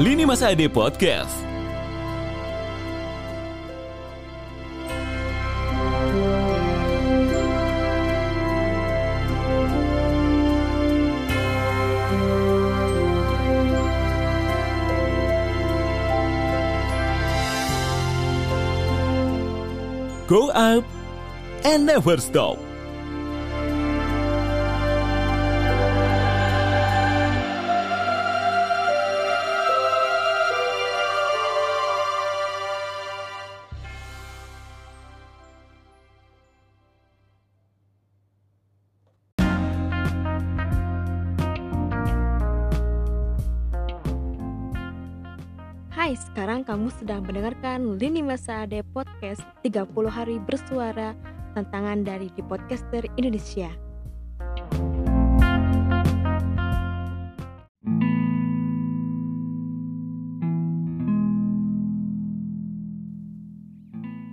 Lini Masa Ade Podcast. Go up and never stop. Hai, sekarang kamu sedang mendengarkan Lini Masa Ade Podcast 30 Hari Bersuara Tantangan dari di Podcaster Indonesia.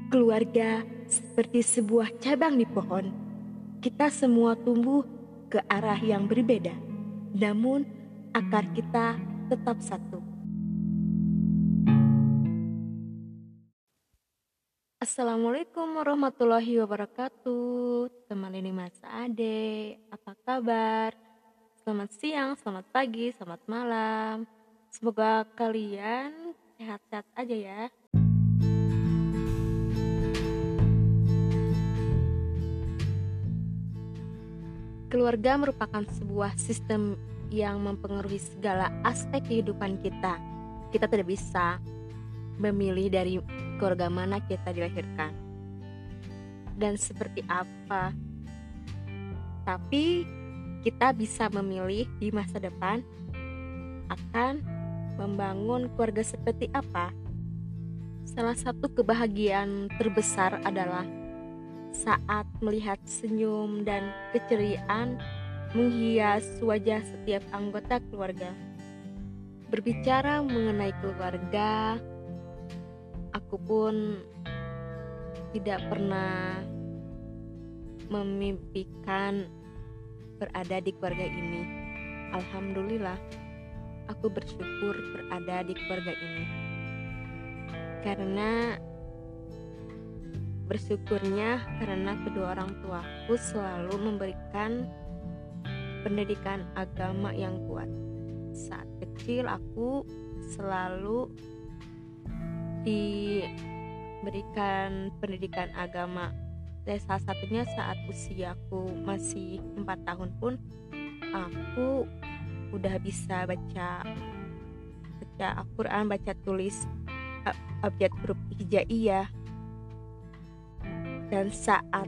Keluarga seperti sebuah cabang di pohon. Kita semua tumbuh ke arah yang berbeda Namun akar kita tetap satu Assalamualaikum warahmatullahi wabarakatuh. Teman ini Mas Ade. Apa kabar? Selamat siang, selamat pagi, selamat malam. Semoga kalian sehat-sehat aja ya. Keluarga merupakan sebuah sistem yang mempengaruhi segala aspek kehidupan kita. Kita tidak bisa memilih dari keluarga mana kita dilahirkan dan seperti apa. Tapi kita bisa memilih di masa depan akan membangun keluarga seperti apa. Salah satu kebahagiaan terbesar adalah saat melihat senyum dan keceriaan menghias wajah setiap anggota keluarga. Berbicara mengenai keluarga, aku pun tidak pernah memimpikan berada di keluarga ini. Alhamdulillah, aku bersyukur berada di keluarga ini. Karena bersyukurnya karena kedua orang tuaku selalu memberikan pendidikan agama yang kuat. Saat kecil aku selalu diberikan pendidikan agama. Dan salah satunya saat usiaku masih empat tahun pun aku udah bisa baca baca Al-Quran baca tulis abjad huruf hijaiyah. Dan saat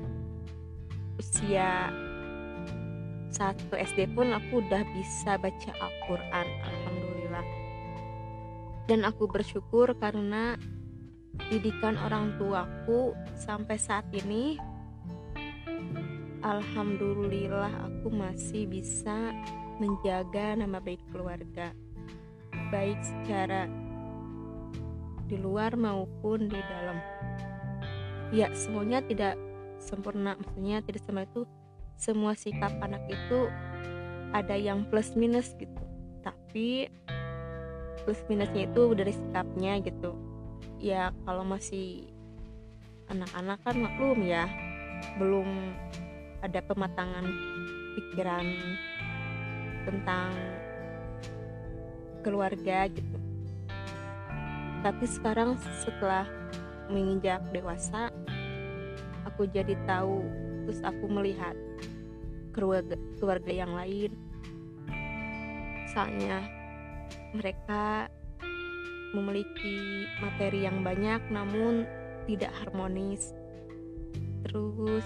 usia satu SD pun aku udah bisa baca Al-Quran dan aku bersyukur karena didikan orang tuaku sampai saat ini Alhamdulillah aku masih bisa menjaga nama baik keluarga baik secara di luar maupun di dalam. Ya semuanya tidak sempurna maksudnya tidak sama itu semua sikap anak itu ada yang plus minus gitu. Tapi plus minusnya itu dari sikapnya gitu. Ya kalau masih anak-anak kan maklum ya belum ada pematangan pikiran tentang keluarga gitu. Tapi sekarang setelah menginjak dewasa aku jadi tahu terus aku melihat keluarga keluarga yang lain. Misalnya mereka memiliki materi yang banyak namun tidak harmonis. Terus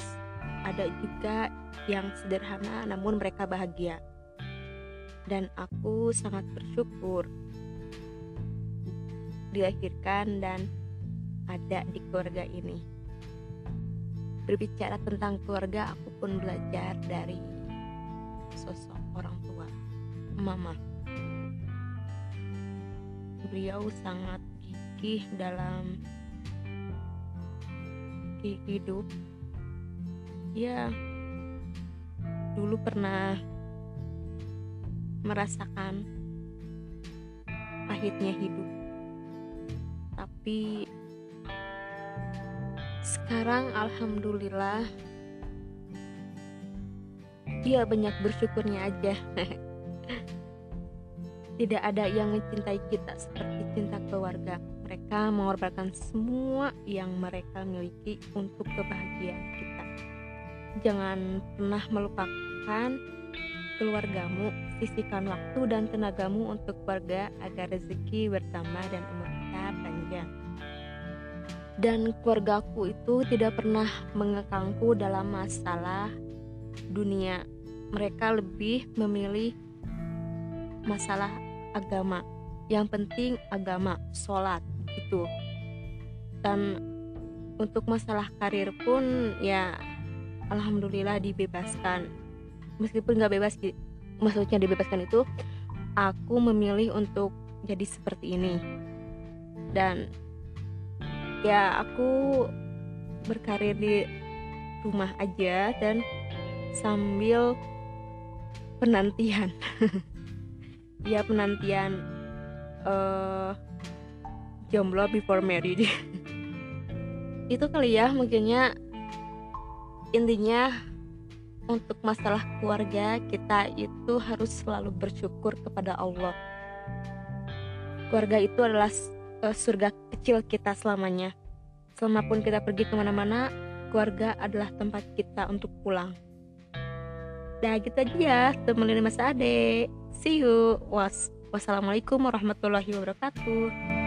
ada juga yang sederhana namun mereka bahagia. Dan aku sangat bersyukur dilahirkan dan ada di keluarga ini. Berbicara tentang keluarga, aku pun belajar dari sosok orang tua, mama beliau sangat gigih dalam hidup. Ya dulu pernah merasakan pahitnya hidup. Tapi sekarang alhamdulillah dia banyak bersyukurnya aja tidak ada yang mencintai kita seperti cinta keluarga. Mereka mengorbankan semua yang mereka miliki untuk kebahagiaan kita. Jangan pernah melupakan keluargamu. Sisihkan waktu dan tenagamu untuk keluarga agar rezeki bertambah dan umur kita panjang. Dan keluargaku itu tidak pernah mengekangku dalam masalah dunia. Mereka lebih memilih masalah agama. Yang penting agama sholat gitu dan untuk masalah karir pun ya alhamdulillah dibebaskan. Meskipun nggak bebas maksudnya dibebaskan itu aku memilih untuk jadi seperti ini. Dan ya aku berkarir di rumah aja dan sambil penantian ya penantian uh, jomblo before married itu kali ya mungkinnya intinya untuk masalah keluarga kita itu harus selalu bersyukur kepada Allah. Keluarga itu adalah uh, surga kecil kita selamanya. Selama pun kita pergi ke mana-mana keluarga adalah tempat kita untuk pulang. Nah gitu aja ya temenin Mas Ade See you. Was Wassalamualaikum warahmatullahi wabarakatuh